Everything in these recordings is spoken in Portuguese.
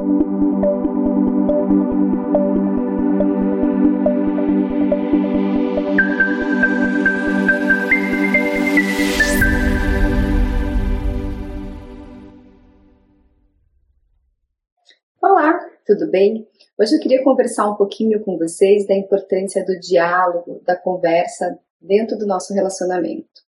Olá, tudo bem? Hoje eu queria conversar um pouquinho com vocês da importância do diálogo, da conversa dentro do nosso relacionamento.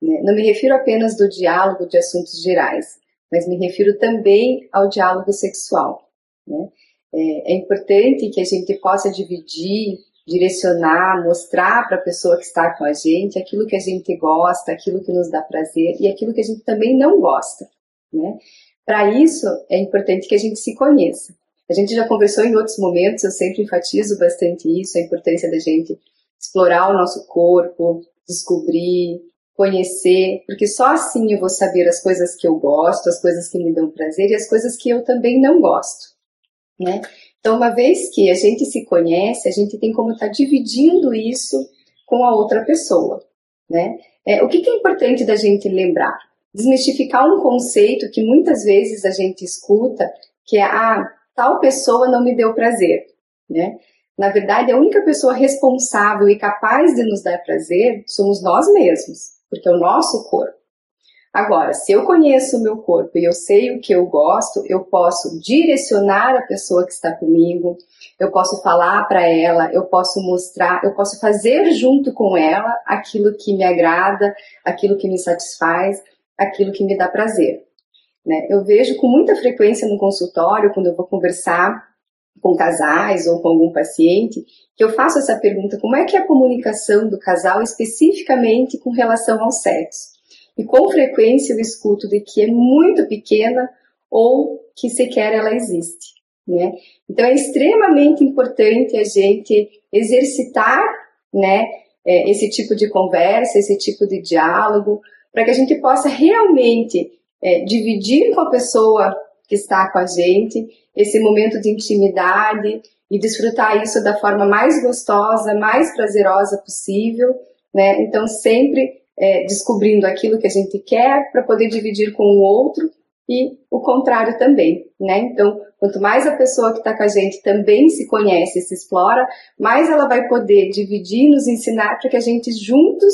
Né? Não me refiro apenas do diálogo de assuntos gerais, mas me refiro também ao diálogo sexual. Né? É, é importante que a gente possa dividir, direcionar, mostrar para a pessoa que está com a gente aquilo que a gente gosta, aquilo que nos dá prazer e aquilo que a gente também não gosta. Né? Para isso, é importante que a gente se conheça. A gente já conversou em outros momentos, eu sempre enfatizo bastante isso, a importância da gente explorar o nosso corpo, descobrir, conhecer, porque só assim eu vou saber as coisas que eu gosto, as coisas que me dão prazer e as coisas que eu também não gosto, né? Então, uma vez que a gente se conhece, a gente tem como estar tá dividindo isso com a outra pessoa, né? É, o que, que é importante da gente lembrar? Desmistificar um conceito que muitas vezes a gente escuta, que é, ah, tal pessoa não me deu prazer, né? Na verdade, a única pessoa responsável e capaz de nos dar prazer somos nós mesmos, porque é o nosso corpo. Agora, se eu conheço o meu corpo e eu sei o que eu gosto, eu posso direcionar a pessoa que está comigo, eu posso falar para ela, eu posso mostrar, eu posso fazer junto com ela aquilo que me agrada, aquilo que me satisfaz, aquilo que me dá prazer. Né? Eu vejo com muita frequência no consultório, quando eu vou conversar com casais ou com algum paciente, que eu faço essa pergunta: como é que é a comunicação do casal especificamente com relação ao sexo? E com frequência eu escuto de que é muito pequena ou que sequer ela existe. Né? Então é extremamente importante a gente exercitar né, é, esse tipo de conversa, esse tipo de diálogo, para que a gente possa realmente é, dividir com a pessoa que está com a gente esse momento de intimidade e desfrutar isso da forma mais gostosa, mais prazerosa possível, né? Então sempre é, descobrindo aquilo que a gente quer para poder dividir com o outro e o contrário também, né? Então, quanto mais a pessoa que está com a gente também se conhece se explora, mais ela vai poder dividir, nos ensinar para que a gente juntos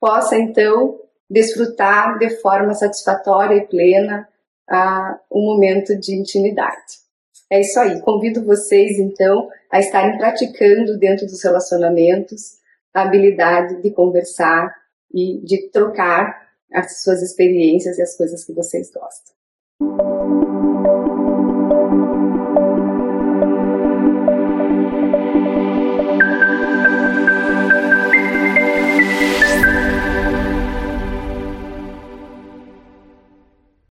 possa então desfrutar de forma satisfatória e plena a um momento de intimidade. É isso aí. Convido vocês, então, a estarem praticando dentro dos relacionamentos a habilidade de conversar e de trocar as suas experiências e as coisas que vocês gostam.